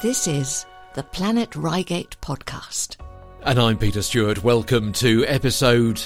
This is the Planet Reigate podcast. And I'm Peter Stewart. Welcome to episode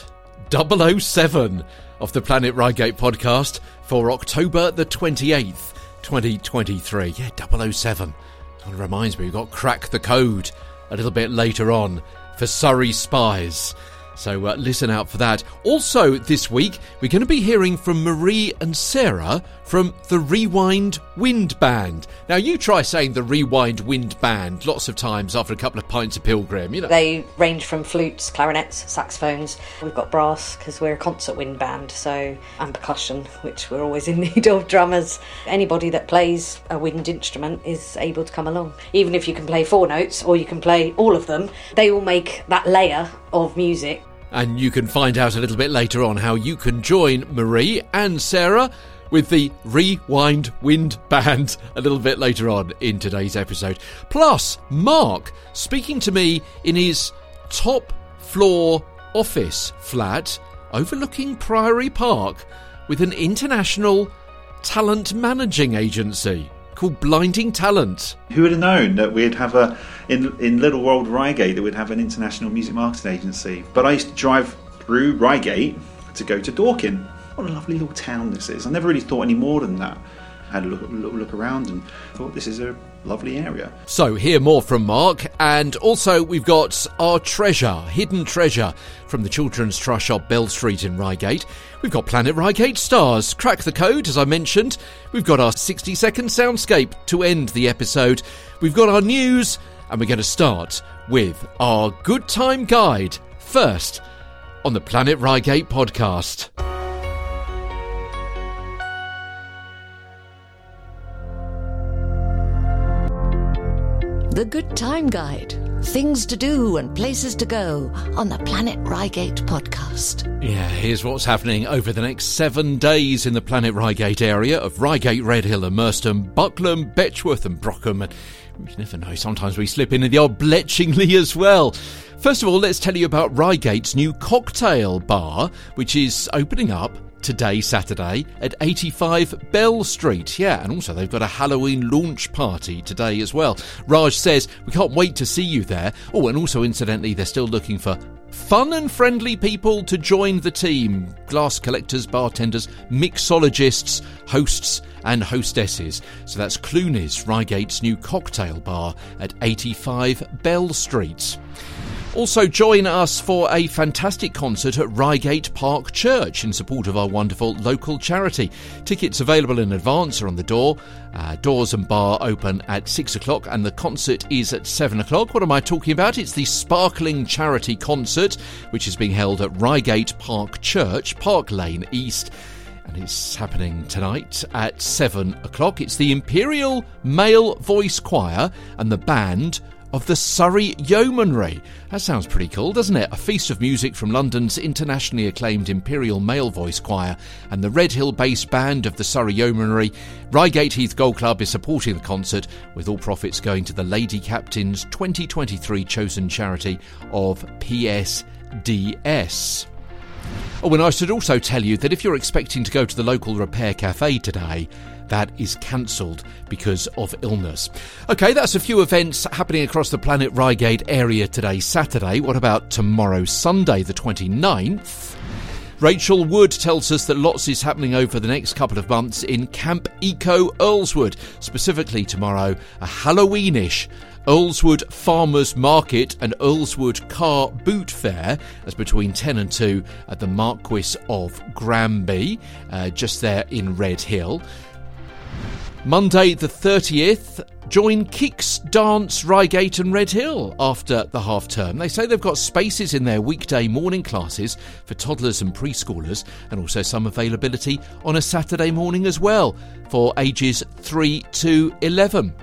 007 of the Planet Reigate podcast for October the 28th, 2023. Yeah, 007. Kind of reminds me, we've got Crack the Code a little bit later on for Surrey Spies. So uh, listen out for that. Also, this week, we're going to be hearing from Marie and Sarah from the Rewind Wind Band. Now, you try saying the Rewind Wind Band lots of times after a couple of pints of Pilgrim, you know. They range from flutes, clarinets, saxophones. We've got brass because we're a concert wind band, so and percussion, which we're always in need of. Drummers, anybody that plays a wind instrument is able to come along. Even if you can play four notes or you can play all of them, they all make that layer of music. And you can find out a little bit later on how you can join Marie and Sarah with the Rewind Wind Band a little bit later on in today's episode. Plus, Mark speaking to me in his top floor office flat overlooking Priory Park with an international talent managing agency called Blinding Talent. Who would have known that we'd have a in in Little World Reigate that we'd have an international music marketing agency? But I used to drive through Reigate to go to Dorking. What a lovely little town this is. I never really thought any more than that. Had a look, look, look around and thought this is a lovely area. So, hear more from Mark, and also we've got our treasure, hidden treasure, from the Children's Trust Shop, Bell Street in Reigate. We've got Planet Reigate stars, crack the code, as I mentioned. We've got our 60 second soundscape to end the episode. We've got our news, and we're going to start with our good time guide first on the Planet Reigate podcast. The Good Time Guide things to do and places to go on the Planet Reigate podcast. Yeah, here's what's happening over the next seven days in the Planet Reigate area of Reigate, Redhill, and Merstham, Buckland, Betchworth, and Brockham. And you never know, sometimes we slip in the odd Bletchingley as well. First of all, let's tell you about Reigate's new cocktail bar, which is opening up today, Saturday, at 85 Bell Street. Yeah, and also they've got a Halloween launch party today as well. Raj says, We can't wait to see you there. Oh, and also, incidentally, they're still looking for fun and friendly people to join the team glass collectors, bartenders, mixologists, hosts, and hostesses. So that's Clooney's, Reigate's new cocktail bar at 85 Bell Street. Also, join us for a fantastic concert at Reigate Park Church in support of our wonderful local charity. Tickets available in advance are on the door. Uh, doors and bar open at 6 o'clock, and the concert is at 7 o'clock. What am I talking about? It's the Sparkling Charity Concert, which is being held at Reigate Park Church, Park Lane East and it's happening tonight at 7 o'clock. It's the Imperial Male Voice Choir and the band of the Surrey Yeomanry. That sounds pretty cool, doesn't it? A feast of music from London's internationally acclaimed Imperial Male Voice Choir and the Redhill based band of the Surrey Yeomanry. Reigate Heath Golf Club is supporting the concert, with all profits going to the Lady Captains 2023 chosen charity of PSDS. Oh, and I should also tell you that if you're expecting to go to the local repair cafe today, that is cancelled because of illness. Okay, that's a few events happening across the Planet Reigate area today, Saturday. What about tomorrow, Sunday, the 29th? Rachel Wood tells us that lots is happening over the next couple of months in Camp Eco Earlswood, specifically tomorrow, a Halloweenish Earlswood Farmers Market and Earlswood Car Boot Fair as between 10 and 2 at the Marquis of Granby, uh, just there in Redhill. Monday the 30th, join Kicks Dance Reigate and Red Hill after the half term. They say they've got spaces in their weekday morning classes for toddlers and preschoolers, and also some availability on a Saturday morning as well for ages 3 to 11.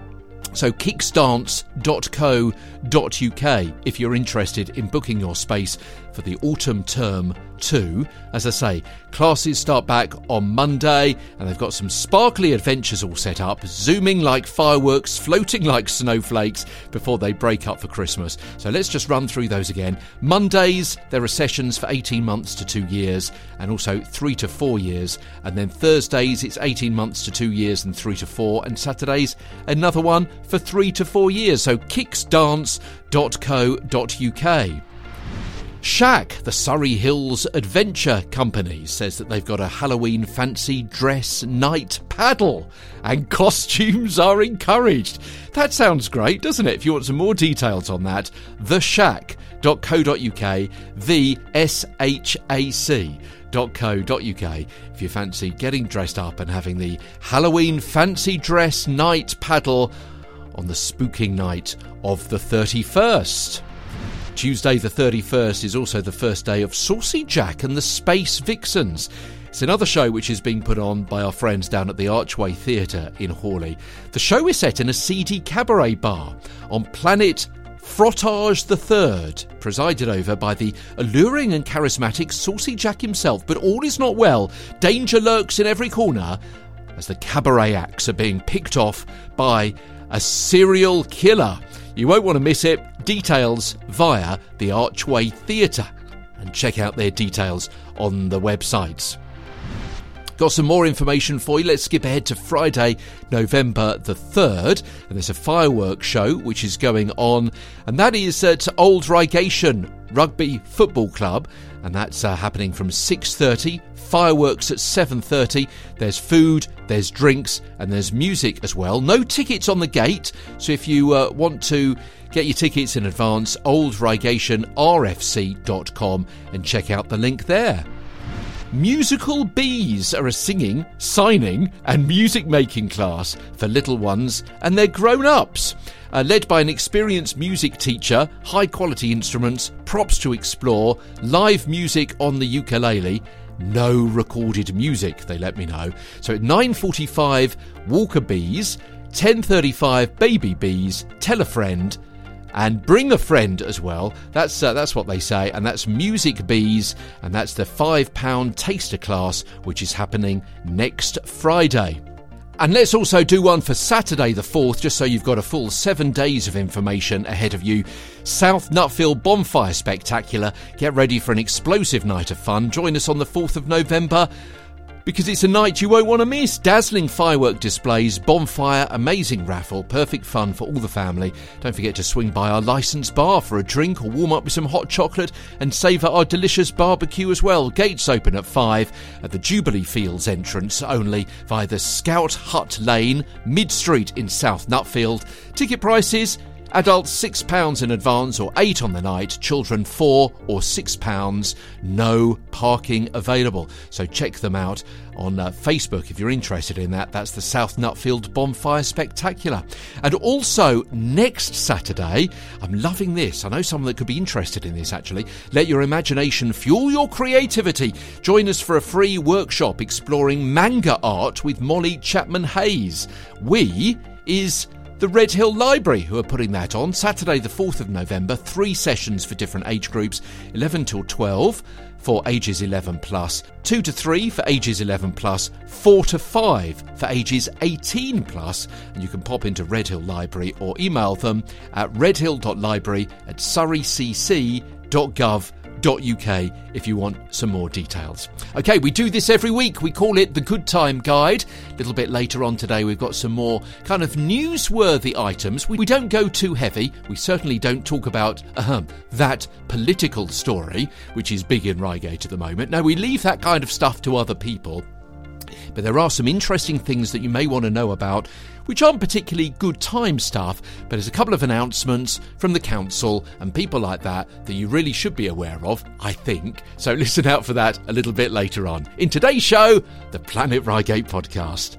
So, kicksdance.co.uk if you're interested in booking your space for the autumn term two. As I say, classes start back on Monday, and they've got some sparkly adventures all set up, zooming like fireworks, floating like snowflakes before they break up for Christmas. So let's just run through those again. Mondays, there are sessions for 18 months to two years, and also three to four years. And then Thursdays, it's 18 months to two years and three to four. And Saturdays, another one for three to four years. So kicksdance.co.uk. Shack, the Surrey Hills Adventure Company, says that they've got a Halloween fancy dress night paddle and costumes are encouraged. That sounds great, doesn't it? If you want some more details on that, the S H A C co.uk if you fancy getting dressed up and having the Halloween fancy dress night paddle on the spooking night of the 31st. Tuesday, the 31st, is also the first day of Saucy Jack and the Space Vixens. It's another show which is being put on by our friends down at the Archway Theatre in Horley. The show is set in a seedy cabaret bar on planet Frottage the Third, presided over by the alluring and charismatic Saucy Jack himself. But all is not well. Danger lurks in every corner as the cabaret acts are being picked off by a serial killer. You won't want to miss it. Details via the Archway Theatre. And check out their details on the websites. Got some more information for you. Let's skip ahead to Friday, November the 3rd. And there's a fireworks show which is going on, and that is at Old Reigatian Rugby Football Club, and that's uh, happening from 6:30. Fireworks at 7:30. There's food, there's drinks, and there's music as well. No tickets on the gate, so if you uh, want to get your tickets in advance, oldreigatianrfc.com and check out the link there. Musical Bees are a singing, signing, and music making class for little ones and their grown ups. Uh, led by an experienced music teacher, high quality instruments, props to explore, live music on the ukulele, no recorded music, they let me know. So at 9.45, Walker Bees, 10.35, Baby Bees, Tell a Friend, and bring a friend as well. That's uh, that's what they say, and that's Music Bees, and that's the five pound taster class, which is happening next Friday. And let's also do one for Saturday the 4th, just so you've got a full seven days of information ahead of you. South Nutfield Bonfire Spectacular. Get ready for an explosive night of fun. Join us on the 4th of November because it's a night you won't want to miss. Dazzling firework displays, bonfire, amazing raffle, perfect fun for all the family. Don't forget to swing by our licensed bar for a drink or warm up with some hot chocolate and savour our delicious barbecue as well. Gates open at 5 at the Jubilee Fields entrance only via the Scout Hut Lane, Mid Street in South Nutfield. Ticket prices Adults £6 in advance or 8 on the night, children 4 or £6. No parking available. So check them out on uh, Facebook if you're interested in that. That's the South Nutfield Bonfire Spectacular. And also next Saturday, I'm loving this. I know someone that could be interested in this actually. Let your imagination fuel your creativity. Join us for a free workshop exploring manga art with Molly Chapman Hayes. We is the Redhill Library, who are putting that on Saturday, the 4th of November. Three sessions for different age groups 11 till 12 for ages 11 plus, 2 to 3 for ages 11 plus, 4 to 5 for ages 18 plus. And you can pop into Redhill Library or email them at redhill.library at surreycc.gov.uk uk if you want some more details. Okay, we do this every week. We call it the Good Time Guide. A little bit later on today, we've got some more kind of newsworthy items. We, don't go too heavy. We certainly don't talk about that political story, which is big in Reigate at the moment. No, we leave that kind of stuff to other people. But there are some interesting things that you may want to know about which aren't particularly good time stuff, but there's a couple of announcements from the council and people like that that you really should be aware of, I think. So listen out for that a little bit later on. In today's show, the Planet Reigate podcast.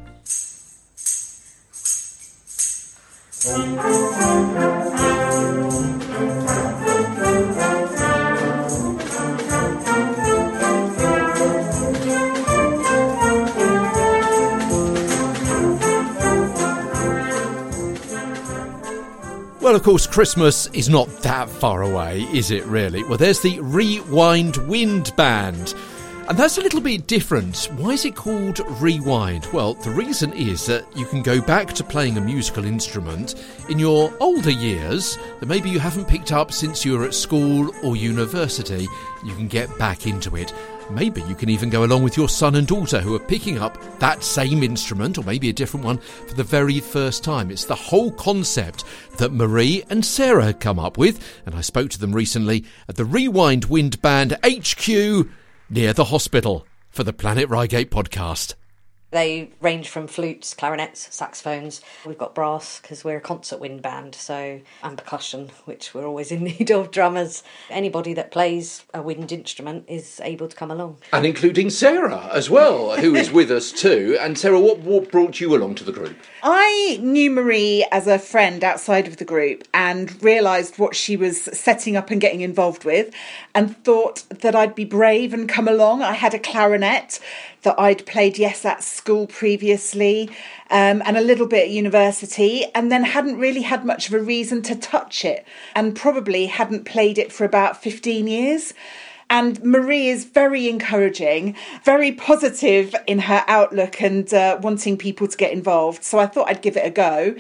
Well, of course, Christmas is not that far away, is it really? Well, there's the Rewind Wind Band. And that's a little bit different. Why is it called Rewind? Well, the reason is that you can go back to playing a musical instrument in your older years that maybe you haven't picked up since you were at school or university. You can get back into it. Maybe you can even go along with your son and daughter who are picking up that same instrument, or maybe a different one, for the very first time. It's the whole concept that Marie and Sarah had come up with, and I spoke to them recently at the Rewind Wind Band HQ near the hospital for the Planet Reigate podcast. They range from flutes, clarinets, saxophones. We've got brass because we're a concert wind band, so and percussion, which we're always in need of drummers. Anybody that plays a wind instrument is able to come along. And including Sarah as well, who is with us too. And Sarah, what, what brought you along to the group? I knew Marie as a friend outside of the group and realised what she was setting up and getting involved with, and thought that I'd be brave and come along. I had a clarinet that I'd played, yes, at school previously um, and a little bit at university, and then hadn't really had much of a reason to touch it, and probably hadn't played it for about 15 years. And Marie is very encouraging, very positive in her outlook and uh, wanting people to get involved. So I thought I'd give it a go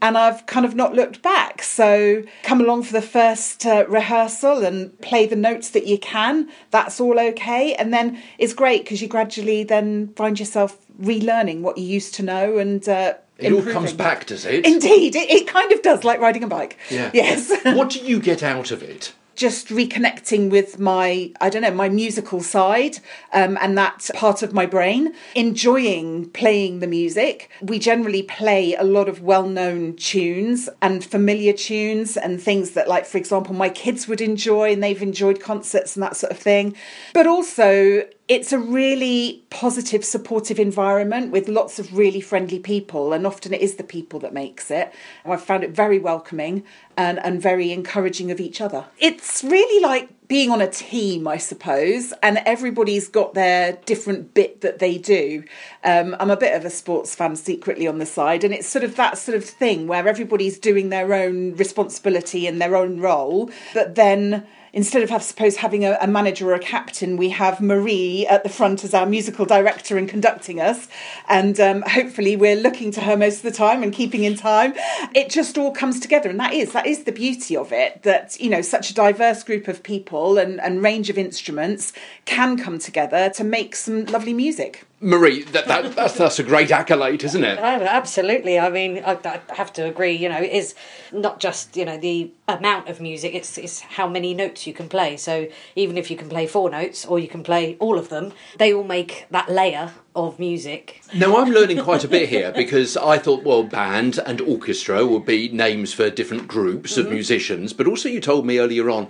and I've kind of not looked back. So come along for the first uh, rehearsal and play the notes that you can. That's all okay. And then it's great because you gradually then find yourself relearning what you used to know and. Uh, it improving. all comes back, does it? Indeed, it, it kind of does, like riding a bike. Yeah. Yes. what do you get out of it? Just reconnecting with my, I don't know, my musical side um, and that part of my brain, enjoying playing the music. We generally play a lot of well known tunes and familiar tunes and things that, like, for example, my kids would enjoy and they've enjoyed concerts and that sort of thing. But also, it's a really positive, supportive environment with lots of really friendly people, and often it is the people that makes it. And I've found it very welcoming and, and very encouraging of each other. It's really like being on a team, I suppose, and everybody's got their different bit that they do. Um, I'm a bit of a sports fan secretly on the side, and it's sort of that sort of thing where everybody's doing their own responsibility and their own role, but then instead of, I suppose, having a, a, manager or a captain, we have Marie at the front as our musical director and conducting us. And um, hopefully, we're looking to her most of the time and keeping in time. It just all comes together, and that is that is the beauty of it. That you know, such a diverse group of people and, and range of instruments can come together to make some lovely music. Marie, that, that, that's, that's a great accolade, isn't it? Oh, absolutely. I mean, I, I, have to agree. You know, it is not just you know the amount of music; it's it's how many notes you can play. So even if you can play four notes or you can play all of them, they all make that layer of music. Now I'm learning quite a bit here because I thought, well, band and orchestra would be names for different groups of mm-hmm. musicians, but also you told me earlier on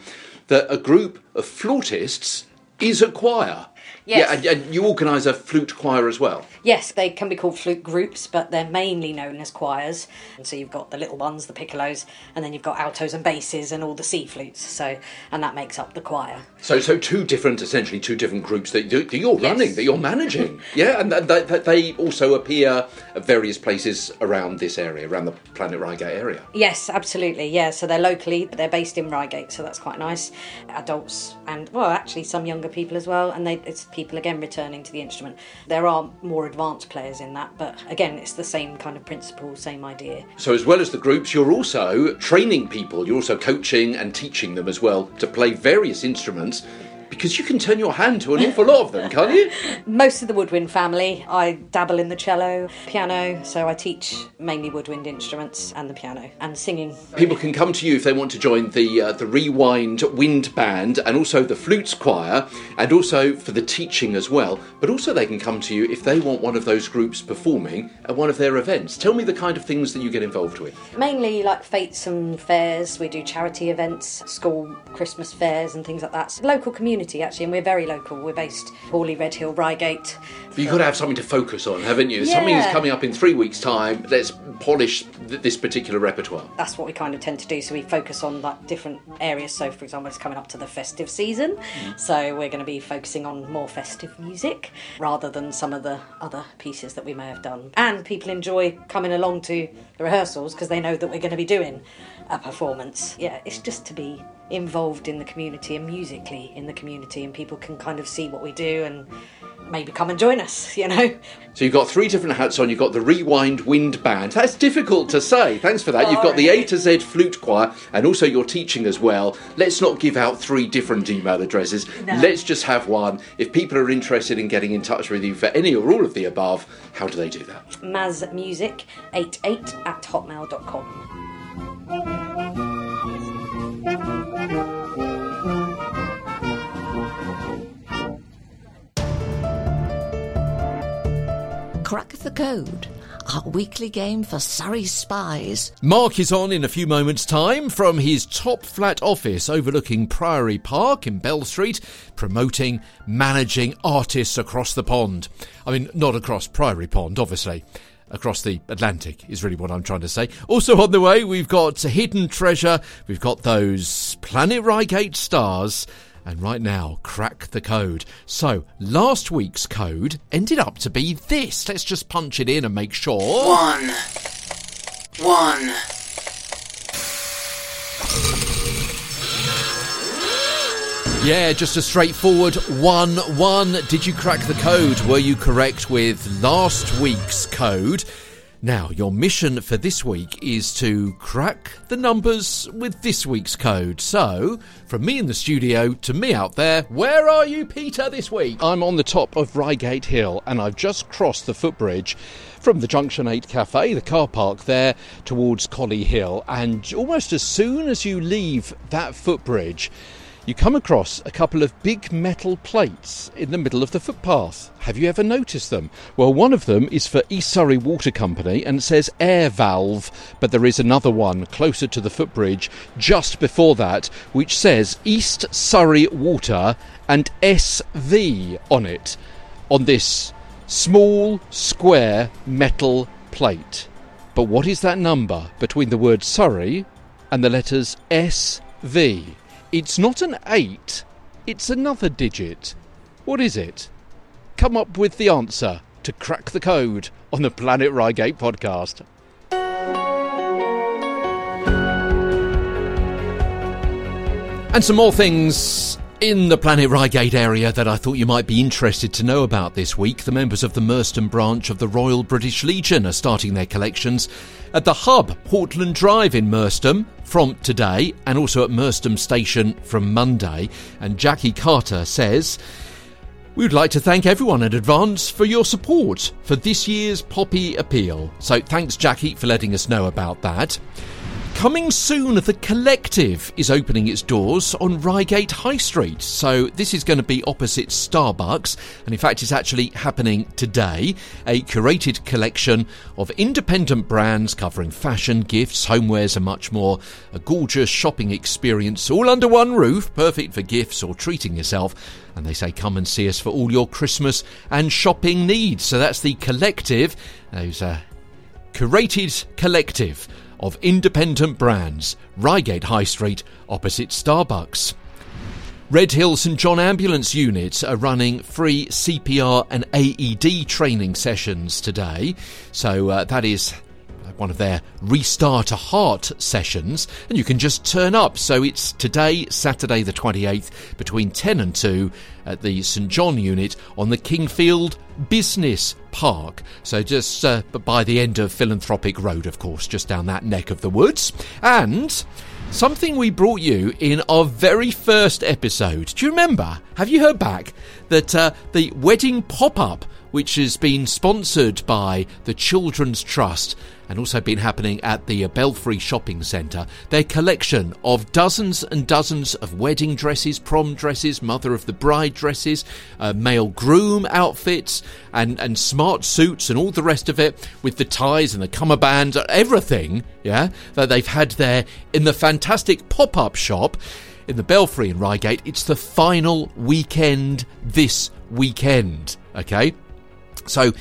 that a group of flautists is a choir. Yes. Yeah, and, and you organise a flute choir as well. Yes, they can be called flute groups, but they're mainly known as choirs. And so you've got the little ones, the piccolos, and then you've got altos and basses and all the C flutes. So and that makes up the choir. So so two different, essentially two different groups that, that you're running, yes. that you're managing. yeah, and that, they also appear at various places around this area, around the Planet Reigate area. Yes, absolutely. Yeah, so they're locally, but they're based in Reigate, so that's quite nice. Adults and well, actually some younger people as well, and they it's people again returning to the instrument. There are more advanced players in that, but again, it's the same kind of principle, same idea. So, as well as the groups, you're also training people, you're also coaching and teaching them as well to play various instruments because you can turn your hand to an awful lot of them, can't you? Most of the woodwind family. I dabble in the cello, piano, so I teach mainly woodwind instruments and the piano and singing. People can come to you if they want to join the uh, the Rewind Wind Band and also the Flutes Choir and also for the teaching as well. But also they can come to you if they want one of those groups performing at one of their events. Tell me the kind of things that you get involved with. Mainly like fetes and fairs. We do charity events, school Christmas fairs and things like that. So local community community actually, and we're very local. We're based Horley, Redhill, Reigate. But you've got to have something to focus on, haven't you? Something is coming up in three weeks' time. Let's polish th- this particular repertoire. That's what we kind of tend to do. So we focus on like different areas. So, for example, it's coming up to the festive season, mm-hmm. so we're going to be focusing on more festive music rather than some of the other pieces that we may have done. And people enjoy coming along to the rehearsals because they know that we're going to be doing a performance. Yeah, it's just to be involved in the community and musically in the community, and people can kind of see what we do and maybe come and join us. You know. So you've got three different hats on. You've got the Rewind Wind Band. That's difficult to say. Thanks for that. You've got the A to Z Flute Choir and also you're teaching as well. Let's not give out three different email addresses. Let's just have one. If people are interested in getting in touch with you for any or all of the above, how do they do that? mazmusic88 at hotmail.com. Crack the Code, our weekly game for Surrey spies. Mark is on in a few moments' time from his top flat office overlooking Priory Park in Bell Street, promoting, managing artists across the pond. I mean, not across Priory Pond, obviously. Across the Atlantic is really what I'm trying to say. Also on the way, we've got Hidden Treasure, we've got those Planet Reigate stars, and right now, crack the code. So, last week's code ended up to be this. Let's just punch it in and make sure. One. One. Yeah, just a straightforward 1 1. Did you crack the code? Were you correct with last week's code? Now, your mission for this week is to crack the numbers with this week's code. So, from me in the studio to me out there, where are you, Peter, this week? I'm on the top of Reigate Hill and I've just crossed the footbridge from the Junction 8 Cafe, the car park there, towards Colley Hill. And almost as soon as you leave that footbridge, you come across a couple of big metal plates in the middle of the footpath. Have you ever noticed them? Well, one of them is for East Surrey Water Company and says air valve, but there is another one closer to the footbridge just before that which says East Surrey Water and SV on it on this small square metal plate. But what is that number between the word Surrey and the letters SV? It's not an 8, it's another digit. What is it? Come up with the answer to crack the code on the Planet Reigate podcast. And some more things in the Planet Reigate area that I thought you might be interested to know about this week. The members of the Merstham branch of the Royal British Legion are starting their collections at the Hub, Portland Drive in Merstham from today, and also at Merstham Station from Monday. And Jackie Carter says, we would like to thank everyone in advance for your support for this year's Poppy Appeal. So thanks, Jackie, for letting us know about that. Coming soon, The Collective is opening its doors on Reigate High Street. So, this is going to be opposite Starbucks, and in fact, it's actually happening today. A curated collection of independent brands covering fashion, gifts, homewares, and much more. A gorgeous shopping experience all under one roof, perfect for gifts or treating yourself. And they say, come and see us for all your Christmas and shopping needs. So, that's The Collective. Those uh, curated collective of independent brands, Reigate High Street, opposite Starbucks. Red Hill St John Ambulance units are running free CPR and AED training sessions today, so uh, that is one of their Restart a Heart sessions, and you can just turn up. So it's today, Saturday the 28th, between 10 and 2 at the St John unit on the Kingfield Business Park. So just uh, by the end of Philanthropic Road, of course, just down that neck of the woods. And something we brought you in our very first episode. Do you remember? Have you heard back that uh, the wedding pop up, which has been sponsored by the Children's Trust, and also been happening at the Belfry Shopping Centre. Their collection of dozens and dozens of wedding dresses, prom dresses, mother of the bride dresses, uh, male groom outfits, and, and smart suits, and all the rest of it, with the ties and the cummerbund, everything, yeah, that they've had there in the fantastic pop up shop in the Belfry in Reigate. It's the final weekend this weekend. Okay, so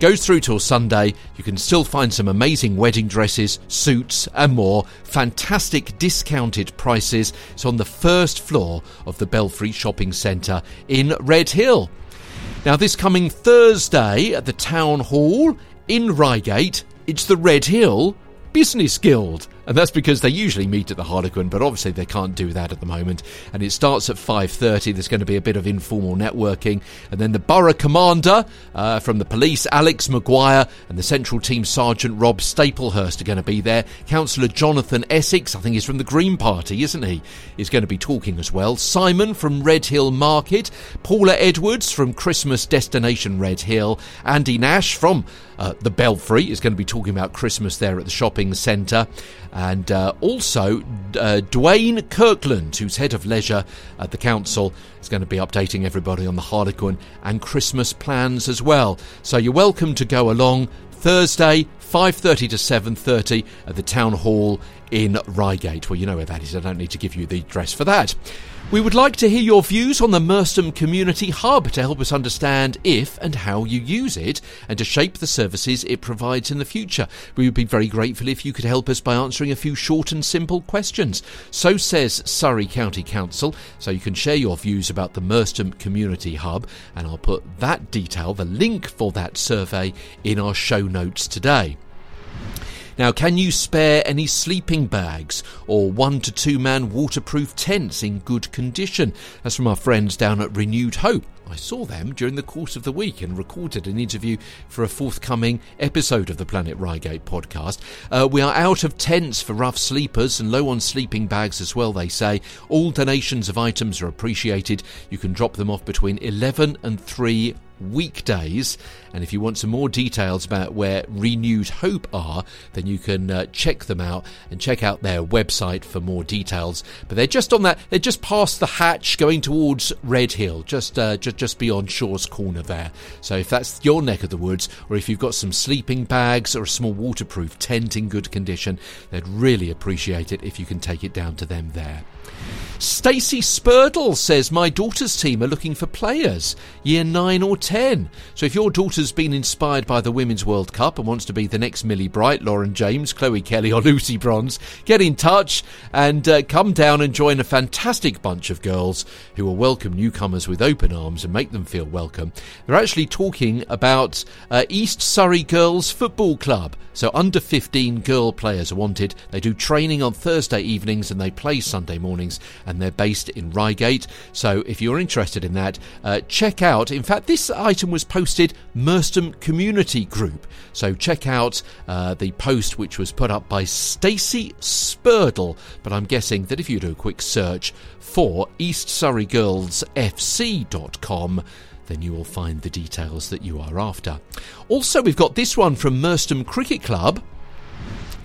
goes through till Sunday. You can still find some amazing wedding dresses, suits, and more. Fantastic discounted prices. It's on the first floor of the Belfry Shopping Centre in Red Hill. Now, this coming Thursday at the Town Hall in Reigate, it's the Red Hill Business Guild. And that's because they usually meet at the Harlequin, but obviously they can't do that at the moment. And it starts at 5.30. There's going to be a bit of informal networking. And then the Borough Commander uh, from the police, Alex Maguire, and the Central Team Sergeant Rob Staplehurst are going to be there. Councillor Jonathan Essex, I think he's from the Green Party, isn't he? Is going to be talking as well. Simon from Red Hill Market. Paula Edwards from Christmas Destination Red Hill. Andy Nash from uh, the Belfry is going to be talking about Christmas there at the shopping centre. And uh, also, uh, Dwayne Kirkland, who's head of leisure at the council, is going to be updating everybody on the Harlequin and Christmas plans as well. So you're welcome to go along Thursday, 5:30 to 7:30 at the town hall in Reigate. Well, you know where that is. I don't need to give you the address for that. We would like to hear your views on the Merstham Community Hub to help us understand if and how you use it and to shape the services it provides in the future. We would be very grateful if you could help us by answering a few short and simple questions. So says Surrey County Council. So you can share your views about the Merstham Community Hub, and I'll put that detail, the link for that survey, in our show notes today. Now, can you spare any sleeping bags or one to two man waterproof tents in good condition? That's from our friends down at Renewed Hope. I saw them during the course of the week and recorded an interview for a forthcoming episode of the Planet Reigate podcast. Uh, we are out of tents for rough sleepers and low on sleeping bags as well, they say. All donations of items are appreciated. You can drop them off between 11 and 3 weekdays. And if you want some more details about where Renewed Hope are, then you can uh, check them out and check out their website for more details. But they're just on that, they're just past the hatch going towards Red Hill, just, uh, just, just beyond Shaw's Corner there. So if that's your neck of the woods, or if you've got some sleeping bags or a small waterproof tent in good condition, they'd really appreciate it if you can take it down to them there. Stacey Spurdle says my daughter's team are looking for players, year 9 or 10. So if your daughter's been inspired by the Women's World Cup and wants to be the next Millie Bright, Lauren James, Chloe Kelly or Lucy Bronze, get in touch and uh, come down and join a fantastic bunch of girls who will welcome newcomers with open arms and make them feel welcome. They're actually talking about uh, East Surrey Girls Football Club. So under 15 girl players are wanted. They do training on Thursday evenings and they play Sunday mornings and they're based in Reigate. So if you're interested in that, uh, check out. In fact, this item was posted Merstham Community Group. So check out uh, the post which was put up by Stacey Spurdle. But I'm guessing that if you do a quick search for East Surrey Girls FC.com, then you will find the details that you are after. Also, we've got this one from Merstham Cricket Club.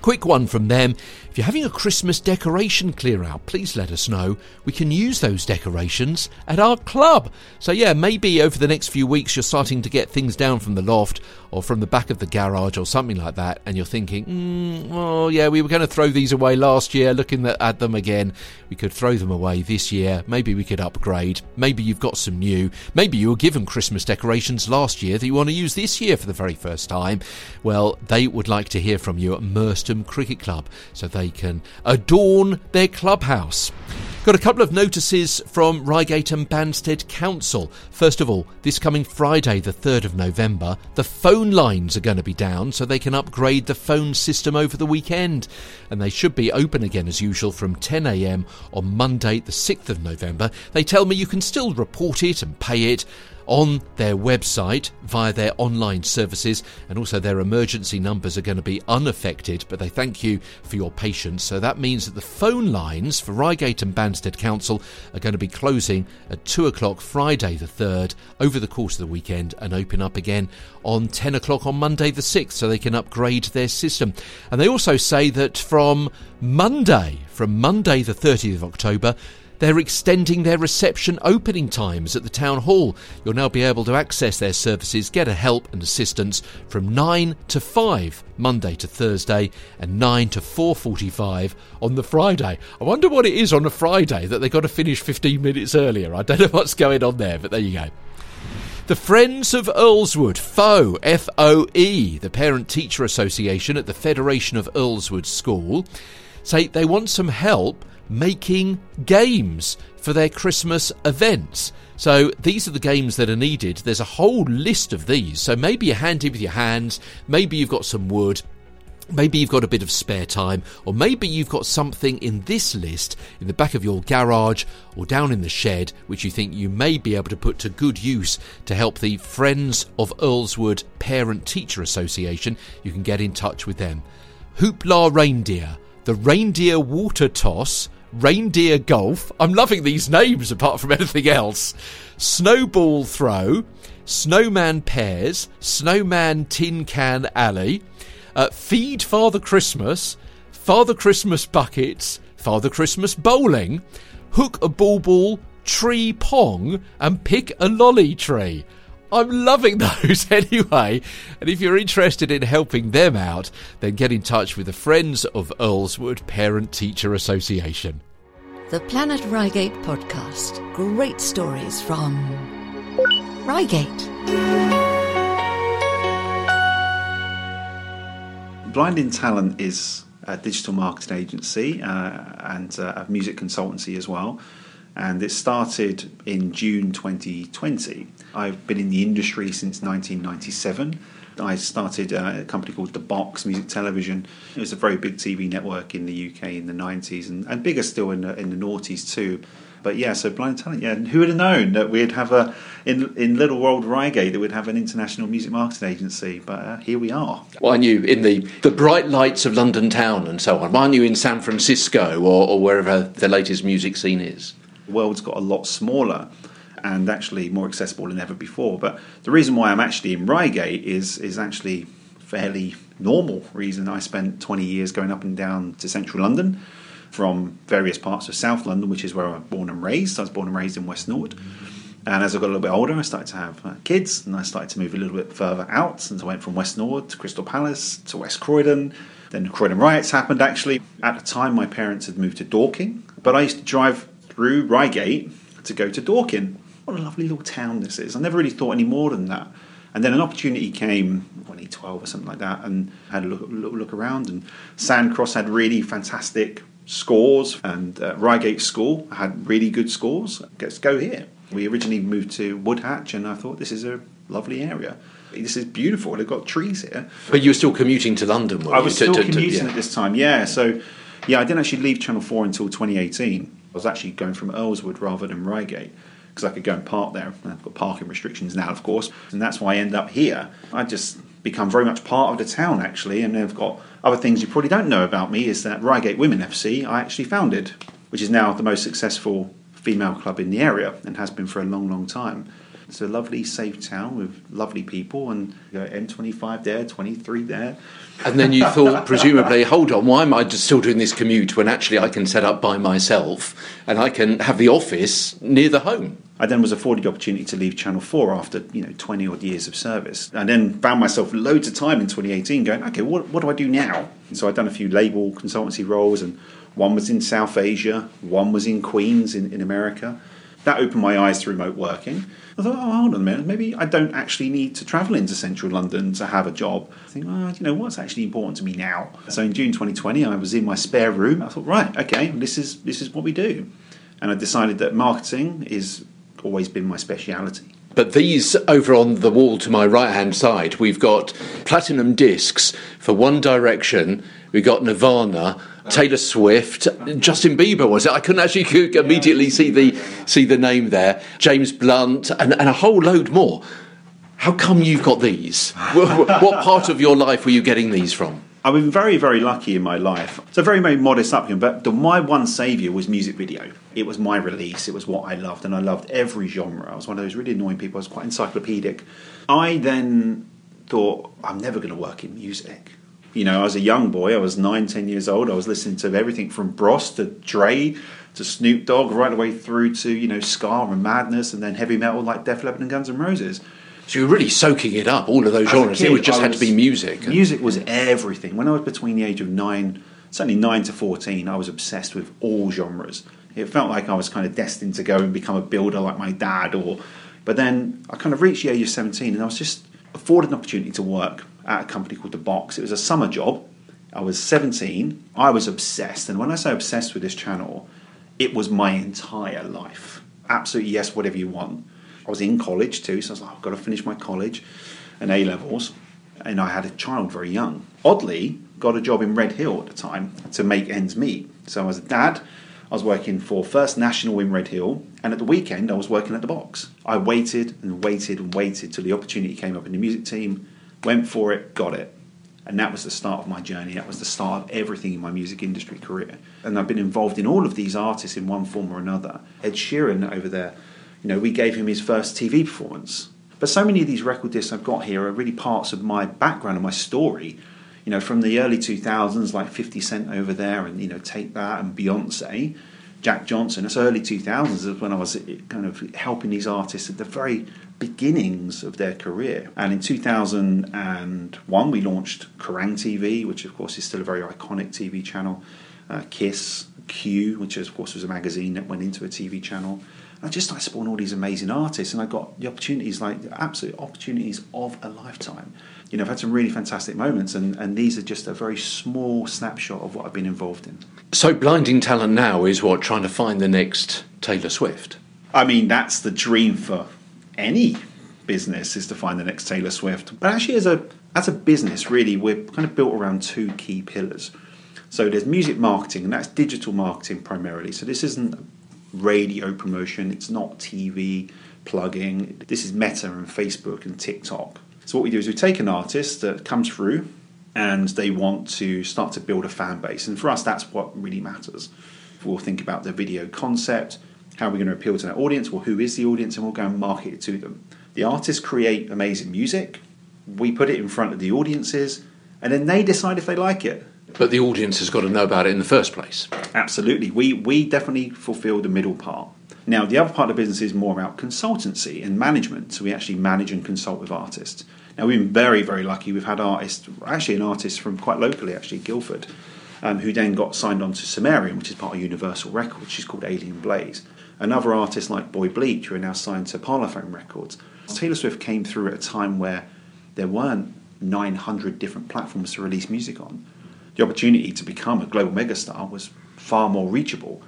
Quick one from them. If you're having a Christmas decoration clear out, please let us know. We can use those decorations at our club. So, yeah, maybe over the next few weeks you're starting to get things down from the loft or from the back of the garage or something like that, and you're thinking, mm, oh, yeah, we were going to throw these away last year, looking at them again. We could throw them away this year. Maybe we could upgrade. Maybe you've got some new. Maybe you were given Christmas decorations last year that you want to use this year for the very first time. Well, they would like to hear from you at Merstham Cricket Club. So, they can adorn their clubhouse. Got a couple of notices from Reigate and Banstead Council. First of all, this coming Friday, the 3rd of November, the phone lines are going to be down so they can upgrade the phone system over the weekend. And they should be open again as usual from 10am on Monday, the 6th of November. They tell me you can still report it and pay it on their website via their online services, and also their emergency numbers are going to be unaffected. But they thank you for your patience. So that means that the phone lines for Reigate and Banstead Council are going to be closing at 2 o'clock Friday the 3rd over the course of the weekend and open up again on 10 o'clock on Monday the 6th so they can upgrade their system. And they also say that from Monday, from Monday the 30th of October, They're extending their reception opening times at the town hall. You'll now be able to access their services, get a help and assistance from 9 to 5 Monday to Thursday and 9 to 4:45 on the Friday. I wonder what it is on a Friday that they've got to finish 15 minutes earlier. I don't know what's going on there, but there you go. The Friends of Earlswood, FOE, F O E, the Parent Teacher Association at the Federation of Earlswood School, say they want some help making games for their Christmas events. So these are the games that are needed. There's a whole list of these. So maybe you're handy with your hands, maybe you've got some wood. Maybe you've got a bit of spare time, or maybe you've got something in this list in the back of your garage or down in the shed which you think you may be able to put to good use to help the Friends of Earlswood Parent Teacher Association. You can get in touch with them. Hoopla Reindeer, the Reindeer Water Toss, Reindeer Golf. I'm loving these names apart from anything else. Snowball Throw, Snowman Pairs, Snowman Tin Can Alley, uh, Feed Father Christmas, Father Christmas Buckets, Father Christmas Bowling, Hook a Ball Ball, Tree Pong, and Pick a Lolly Tree. I'm loving those anyway. And if you're interested in helping them out, then get in touch with the Friends of Earlswood Parent Teacher Association. The Planet Reigate podcast. Great stories from Reigate. Blinding Talent is a digital marketing agency uh, and uh, a music consultancy as well. And it started in June 2020. I've been in the industry since 1997. I started uh, a company called The Box Music Television. It was a very big TV network in the UK in the 90s and, and bigger still in the, in the noughties too. But yeah, so Blinding Talent, yeah. Who would have known that we'd have a, in, in Little World Reigate, that we'd have an international music marketing agency? But uh, here we are. Why aren't you in the, the bright lights of London town and so on? Why aren't you in San Francisco or, or wherever the latest music scene is? The world's got a lot smaller and actually more accessible than ever before. But the reason why I'm actually in Reigate is is actually fairly normal reason. I spent 20 years going up and down to central London from various parts of South London, which is where I was born and raised. I was born and raised in West Norwood. And as I got a little bit older, I started to have uh, kids, and I started to move a little bit further out. And I went from West Norwood to Crystal Palace to West Croydon. Then the Croydon riots happened. Actually, at the time, my parents had moved to Dorking, but I used to drive through Reigate to go to Dorking. What a lovely little town this is! I never really thought any more than that. And then an opportunity came, 2012 or something like that, and had a look, look, look around. And Sandcross had really fantastic scores, and uh, Reigate School had really good scores. Let's go here. We originally moved to Woodhatch, and I thought this is a lovely area. This is beautiful. They've got trees here. But you were still commuting to London, I was To- still to- to- commuting yeah. at this time, yeah. So, yeah, I didn't actually leave Channel 4 until 2018. I was actually going from Earlswood rather than Reigate because I could go and park there. I've got parking restrictions now, of course, and that's why I end up here. I just become very much part of the town, actually, and I've got other things you probably don't know about me is that Reigate Women FC I actually founded, which is now the most successful female club in the area and has been for a long, long time. It's a lovely, safe town with lovely people, and you know, M25 there, 23 there. And then you thought, presumably, hold on, why am I just still doing this commute when actually I can set up by myself and I can have the office near the home? I then was afforded the opportunity to leave Channel 4 after, you know, 20 odd years of service. And then found myself loads of time in 2018 going, okay, what, what do I do now? And so I'd done a few label consultancy roles, and one was in South Asia, one was in Queens in, in America. That opened my eyes to remote working. I thought, oh, hold on a minute, maybe I don't actually need to travel into central London to have a job. I think, you know, what's actually important to me now? So in June 2020, I was in my spare room. I thought, right, okay, this is this is what we do. And I decided that marketing is always been my speciality. But these over on the wall to my right hand side, we've got platinum discs for One Direction, we've got Nirvana, Taylor Swift, Justin Bieber was it? I couldn't actually immediately see the see the name there. James Blunt and, and a whole load more. How come you've got these? what part of your life were you getting these from? I've been very, very lucky in my life. It's a very, very modest upbringing, but the, my one saviour was music video. It was my release, it was what I loved, and I loved every genre. I was one of those really annoying people, I was quite encyclopedic. I then thought, I'm never going to work in music. You know, I was a young boy. I was nine, ten years old. I was listening to everything from Bros to Dre to Snoop Dogg, right the way through to you know ska and Madness, and then heavy metal like Def Leppard and Guns N' Roses. So you were really soaking it up, all of those As genres. it kid, would just I had to be music. Music was everything. When I was between the age of nine, certainly nine to fourteen, I was obsessed with all genres. It felt like I was kind of destined to go and become a builder like my dad, or. But then I kind of reached the age of seventeen, and I was just afforded an opportunity to work at a company called The Box. It was a summer job. I was seventeen. I was obsessed, and when I say obsessed with this channel, it was my entire life. Absolutely, yes, whatever you want. I was in college too, so I was like, I've got to finish my college and A levels. And I had a child very young. Oddly, got a job in Red Hill at the time to make ends meet. So I was a dad. I was working for First National in Red Hill, and at the weekend I was working at the box. I waited and waited and waited till the opportunity came up in the music team, went for it, got it. And that was the start of my journey. That was the start of everything in my music industry career. And I've been involved in all of these artists in one form or another. Ed Sheeran over there, you know, we gave him his first TV performance. But so many of these record discs I've got here are really parts of my background and my story. You know, from the early 2000s, like 50 Cent over there, and, you know, Take That and Beyonce, Jack Johnson. It's early 2000s is when I was eh, kind of helping these artists at the very beginnings of their career. And in 2001, we launched Kerrang TV, which of course is still a very iconic TV channel. Uh, Kiss, Q, which of course was a magazine that went into a TV channel. And I just started spawning all these amazing artists, and I got the opportunities, like the absolute opportunities of a lifetime. You know, I've had some really fantastic moments, and, and these are just a very small snapshot of what I've been involved in. So blinding talent now is what trying to find the next Taylor Swift. I mean, that's the dream for any business is to find the next Taylor Swift. But actually, as a as a business, really, we're kind of built around two key pillars. So there's music marketing, and that's digital marketing primarily. So this isn't radio promotion. It's not TV plugging. This is Meta and Facebook and TikTok. So what we do is we take an artist that comes through and they want to start to build a fan base. And for us, that's what really matters. We'll think about the video concept, how we're we going to appeal to that audience, well, who is the audience, and we'll go and market it to them. The artists create amazing music, we put it in front of the audiences, and then they decide if they like it. But the audience has got to know about it in the first place. Absolutely. We, we definitely fulfill the middle part. Now, the other part of the business is more about consultancy and management. So we actually manage and consult with artists. Now, we've been very, very lucky. We've had artists, actually, an artist from quite locally, actually, Guildford, um, who then got signed on to Sumerian, which is part of Universal Records. She's called Alien Blaze. Another artist like Boy Bleach, who are now signed to Parlophone Records. Taylor Swift came through at a time where there weren't 900 different platforms to release music on. The opportunity to become a global megastar was far more reachable.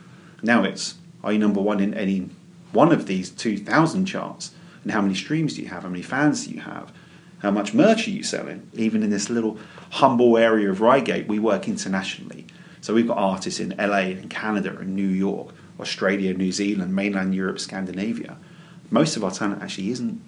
Now it's are you number one in any one of these 2,000 charts? And how many streams do you have? How many fans do you have? How much merch are you selling? Even in this little humble area of Reigate, we work internationally. So we've got artists in LA and Canada and New York, Australia, New Zealand, mainland Europe, Scandinavia. Most of our talent actually isn't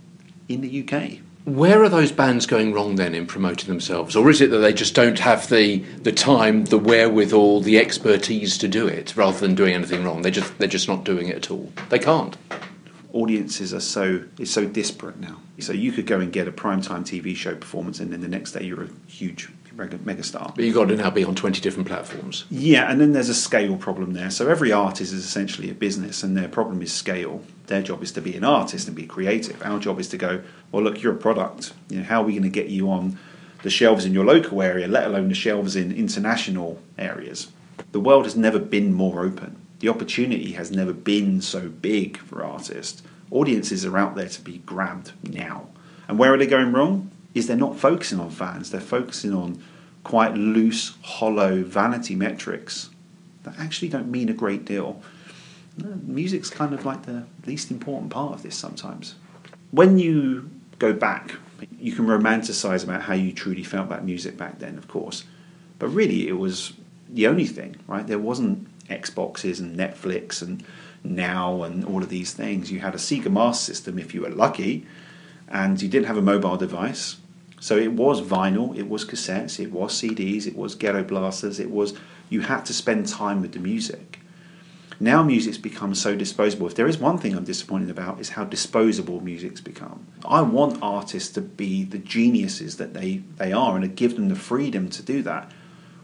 in the UK. Where are those bands going wrong then in promoting themselves? Or is it that they just don't have the, the time, the wherewithal, the expertise to do it rather than doing anything wrong? They're just, they're just not doing it at all. They can't. audiences are so it's so disparate now. So you could go and get a primetime TV show performance, and then the next day you're a huge mega- megastar. But you've got to now be on 20 different platforms. Yeah, and then there's a scale problem there. So every artist is essentially a business, and their problem is scale. Their job is to be an artist and be creative. Our job is to go, well, look, you're a product. You know, how are we going to get you on the shelves in your local area, let alone the shelves in international areas? The world has never been more open. The opportunity has never been so big for artists. Audiences are out there to be grabbed now. And where are they going wrong? Is they're not focusing on fans, they're focusing on quite loose, hollow vanity metrics that actually don't mean a great deal. Music's kind of like the least important part of this sometimes. When you go back, you can romanticize about how you truly felt about music back then, of course. But really, it was the only thing, right? There wasn't Xboxes and Netflix and Now and all of these things. You had a Sega Master System if you were lucky, and you didn't have a mobile device. So it was vinyl, it was cassettes, it was CDs, it was ghetto blasters, it was you had to spend time with the music. Now music's become so disposable. If there is one thing I'm disappointed about, is how disposable music's become. I want artists to be the geniuses that they, they are and to give them the freedom to do that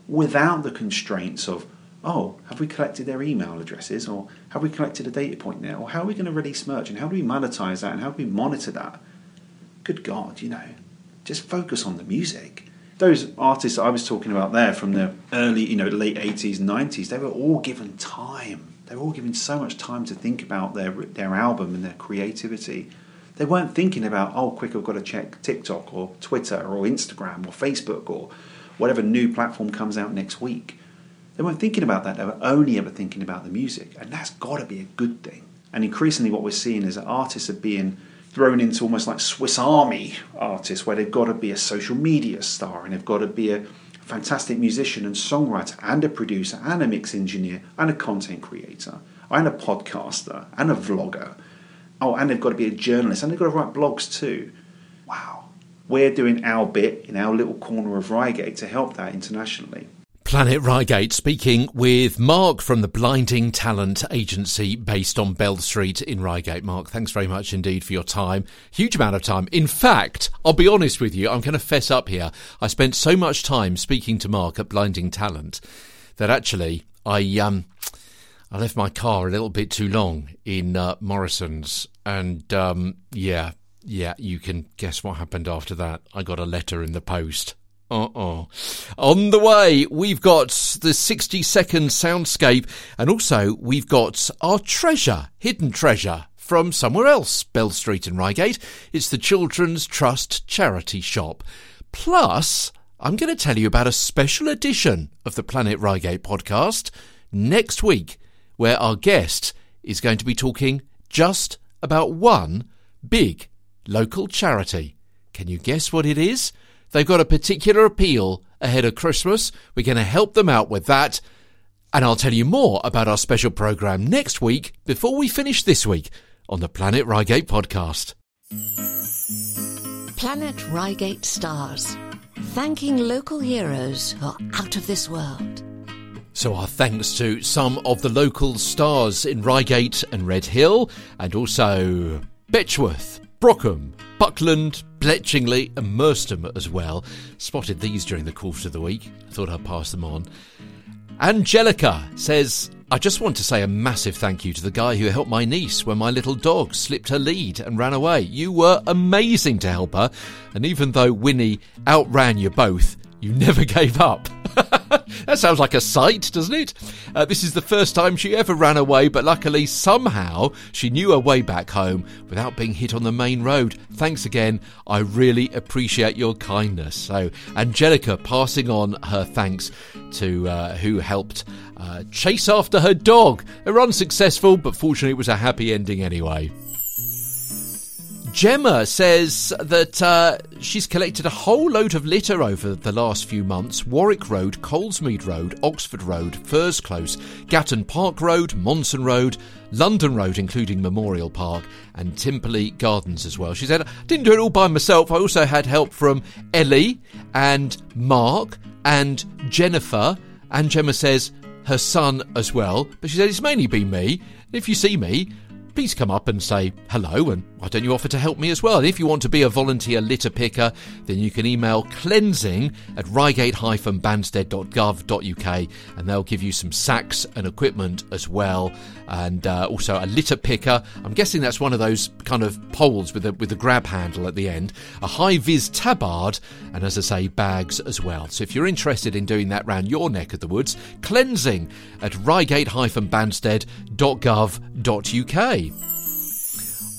without the constraints of, oh, have we collected their email addresses or have we collected a data point there or how are we going to release merch and how do we monetize that and how do we monitor that? Good God, you know, just focus on the music. Those artists I was talking about there from the early, you know, late 80s and 90s, they were all given time they were all given so much time to think about their their album and their creativity. They weren't thinking about, oh, quick, I've got to check TikTok or Twitter or Instagram or Facebook or whatever new platform comes out next week. They weren't thinking about that. They were only ever thinking about the music, and that's got to be a good thing. And increasingly, what we're seeing is that artists are being thrown into almost like Swiss Army artists, where they've got to be a social media star and they've got to be a fantastic musician and songwriter and a producer and a mix engineer and a content creator and a podcaster and a vlogger. Oh, and they've got to be a journalist and they've got to write blogs too. Wow. We're doing our bit in our little corner of Reigate to help that internationally. Planet Reigate speaking with Mark from the Blinding Talent Agency based on Bell Street in Reigate. Mark, thanks very much indeed for your time. Huge amount of time. In fact, I'll be honest with you, I'm going to fess up here. I spent so much time speaking to Mark at Blinding Talent that actually I um I left my car a little bit too long in uh, Morrison's and um yeah, yeah, you can guess what happened after that. I got a letter in the post. Uh-oh. On the way, we've got the 60 second soundscape and also we've got our treasure, hidden treasure from somewhere else, Bell Street in Reigate. It's the Children's Trust charity shop. Plus, I'm going to tell you about a special edition of the Planet Reigate podcast next week where our guest is going to be talking just about one big local charity. Can you guess what it is? They've got a particular appeal ahead of Christmas. We're going to help them out with that. And I'll tell you more about our special program next week before we finish this week on the Planet Reigate podcast. Planet Reigate Stars, thanking local heroes who are out of this world. So, our thanks to some of the local stars in Reigate and Redhill, and also Betchworth, Brockham, Buckland, Bletchingley, and Merstham as well. Spotted these during the course of the week. I thought I'd pass them on. Angelica says, I just want to say a massive thank you to the guy who helped my niece when my little dog slipped her lead and ran away. You were amazing to help her, and even though Winnie outran you both, you never gave up. that sounds like a sight, doesn't it? Uh, this is the first time she ever ran away, but luckily, somehow, she knew her way back home without being hit on the main road. Thanks again. I really appreciate your kindness. So, Angelica passing on her thanks to uh, who helped uh, chase after her dog. They were unsuccessful, but fortunately, it was a happy ending anyway. Gemma says that uh, she's collected a whole load of litter over the last few months Warwick Road, Colesmead Road, Oxford Road, Furs Close, Gatton Park Road, Monson Road, London Road, including Memorial Park, and Timperley Gardens as well. She said, I didn't do it all by myself. I also had help from Ellie and Mark and Jennifer. And Gemma says her son as well. But she said, it's mainly been me. If you see me, please come up and say hello and why don't you offer to help me as well? And if you want to be a volunteer litter picker, then you can email cleansing at reigate-banstead.gov.uk and they'll give you some sacks and equipment as well. And uh, also a litter picker. I'm guessing that's one of those kind of poles with a, with a grab handle at the end. A high vis tabard, and as I say, bags as well. So if you're interested in doing that round your neck of the woods, cleansing at reigate-banstead.gov.uk.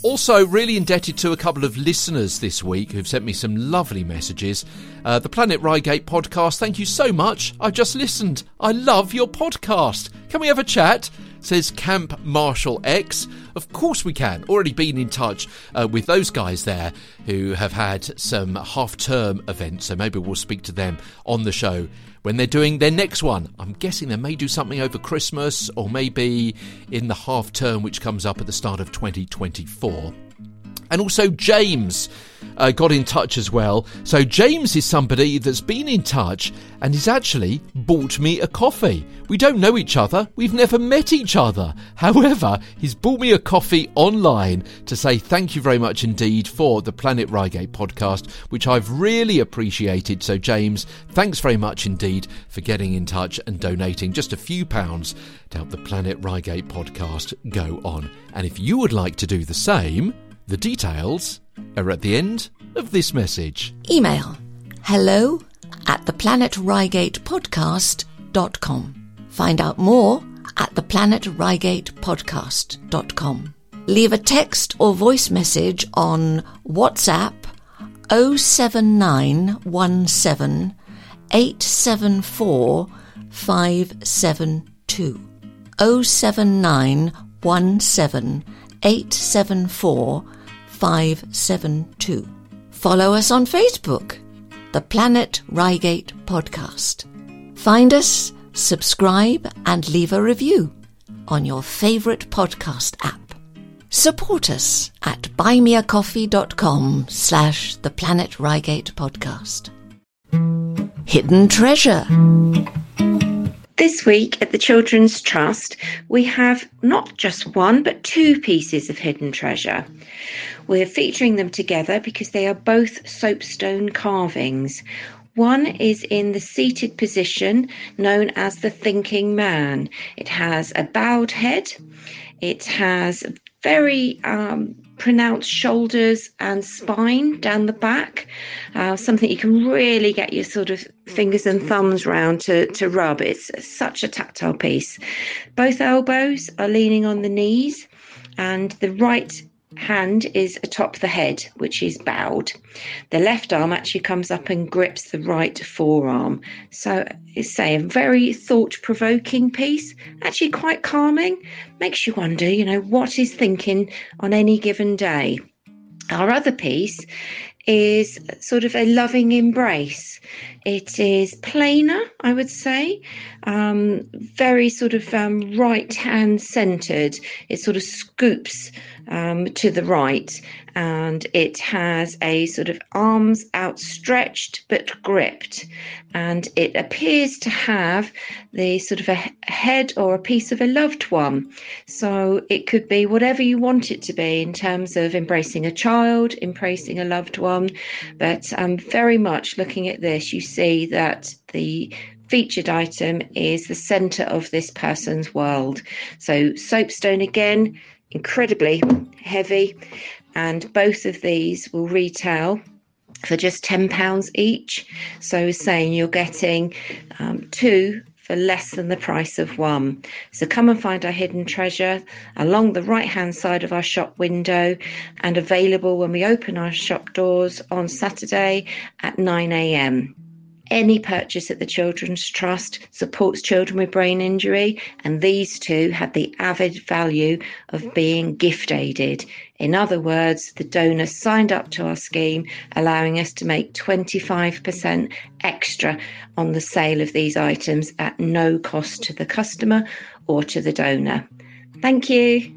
Also, really indebted to a couple of listeners this week who've sent me some lovely messages. Uh, the Planet Reigate podcast, thank you so much. I just listened. I love your podcast. Can we have a chat? Says Camp Marshall X. Of course we can. Already been in touch uh, with those guys there who have had some half term events, so maybe we'll speak to them on the show when they're doing their next one. I'm guessing they may do something over Christmas or maybe in the half term which comes up at the start of 2024. And also, James uh, got in touch as well. So, James is somebody that's been in touch and he's actually bought me a coffee. We don't know each other, we've never met each other. However, he's bought me a coffee online to say thank you very much indeed for the Planet Reigate podcast, which I've really appreciated. So, James, thanks very much indeed for getting in touch and donating just a few pounds to help the Planet Reigate podcast go on. And if you would like to do the same, the details are at the end of this message. Email hello at theplanetreigatepodcast.com. Find out more at theplanetreigatepodcast.com. Leave a text or voice message on WhatsApp 07917 874 572. 07917 874 572. Follow us on Facebook, the Planet Reigate Podcast. Find us, subscribe, and leave a review on your favourite podcast app. Support us at buymeacoffee.com slash the Planet Reigate Podcast. Hidden Treasure. This week at the Children's Trust, we have not just one but two pieces of hidden treasure. We're featuring them together because they are both soapstone carvings. One is in the seated position known as the thinking man. It has a bowed head, it has very um, pronounced shoulders and spine down the back. Uh, something you can really get your sort of fingers and thumbs round to, to rub. It's such a tactile piece. Both elbows are leaning on the knees, and the right hand is atop the head, which is bowed. The left arm actually comes up and grips the right forearm. So say a very thought-provoking piece, actually quite calming. Makes you wonder, you know, what is thinking on any given day. Our other piece is sort of a loving embrace. It is plainer, I would say, um, very sort of um, right hand centered. It sort of scoops um, to the right and it has a sort of arms outstretched but gripped. And it appears to have the sort of a head or a piece of a loved one. So it could be whatever you want it to be in terms of embracing a child, embracing a loved one. But um, very much looking at this, you see that the featured item is the center of this person's world. So soapstone again, incredibly heavy, and both of these will retail for just £10 each. So, saying you're getting um, two for less than the price of one. So, come and find our hidden treasure along the right hand side of our shop window and available when we open our shop doors on Saturday at 9 a.m. Any purchase at the Children's Trust supports children with brain injury, and these two had the added value of being gift aided. In other words, the donor signed up to our scheme, allowing us to make 25% extra on the sale of these items at no cost to the customer or to the donor. Thank you.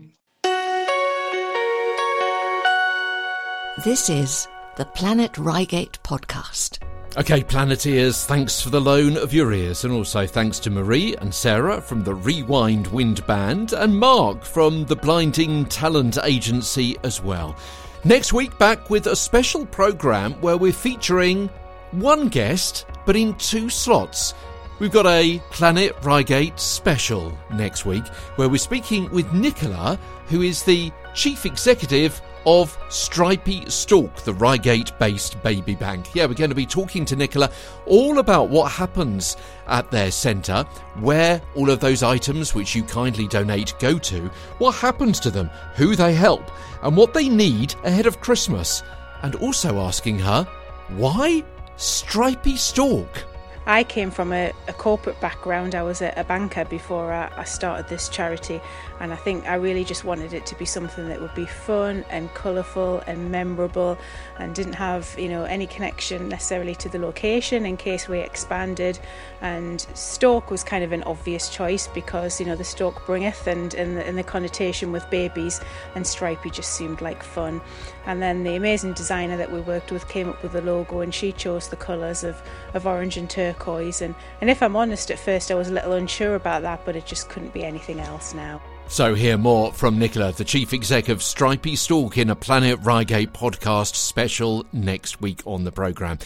This is the Planet Reigate podcast. Okay, Planeteers, thanks for the loan of your ears, and also thanks to Marie and Sarah from the Rewind Wind Band, and Mark from the Blinding Talent Agency as well. Next week, back with a special programme where we're featuring one guest, but in two slots. We've got a Planet Reigate special next week where we're speaking with Nicola, who is the Chief Executive of Stripey Stork, the Reigate based baby bank. Yeah, we're going to be talking to Nicola all about what happens at their centre, where all of those items which you kindly donate go to, what happens to them, who they help, and what they need ahead of Christmas. And also asking her, why Stripey Stork? I came from a, a corporate background. I was a, a banker before I, I started this charity, and I think I really just wanted it to be something that would be fun and colourful and memorable, and didn't have you know any connection necessarily to the location in case we expanded. And Stork was kind of an obvious choice because you know the Stork bringeth and and the, and the connotation with babies and Stripey just seemed like fun. And then the amazing designer that we worked with came up with the logo, and she chose the colours of of orange and turquoise. And, and if I'm honest, at first I was a little unsure about that, but it just couldn't be anything else now. So, hear more from Nicola, the chief exec of Stripey Stork, in a Planet Reigate podcast special next week on the programme.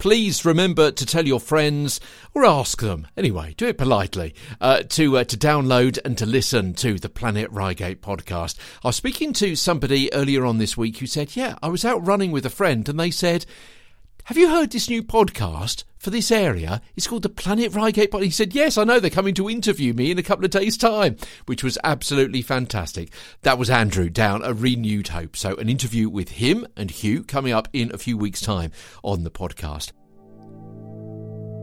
Please remember to tell your friends or ask them, anyway, do it politely, uh, to, uh, to download and to listen to the Planet Reigate podcast. I was speaking to somebody earlier on this week who said, Yeah, I was out running with a friend and they said, have you heard this new podcast for this area? It's called the Planet Reigate Podcast. He said, Yes, I know they're coming to interview me in a couple of days' time, which was absolutely fantastic. That was Andrew down a renewed hope. So, an interview with him and Hugh coming up in a few weeks' time on the podcast.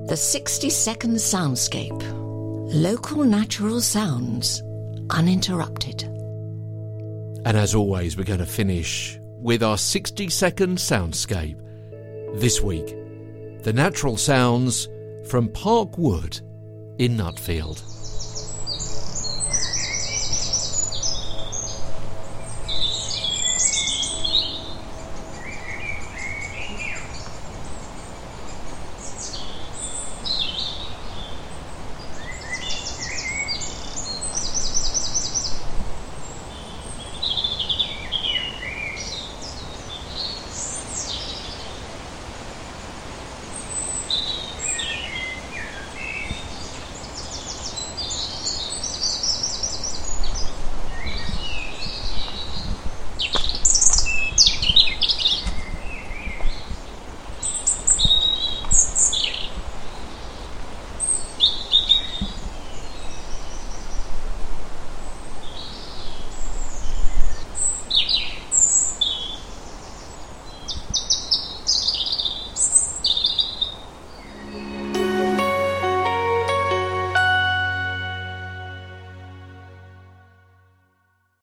The 60 second soundscape. Local natural sounds, uninterrupted. And as always, we're going to finish with our 60 second soundscape this week, the natural sounds from Park Wood in Nutfield.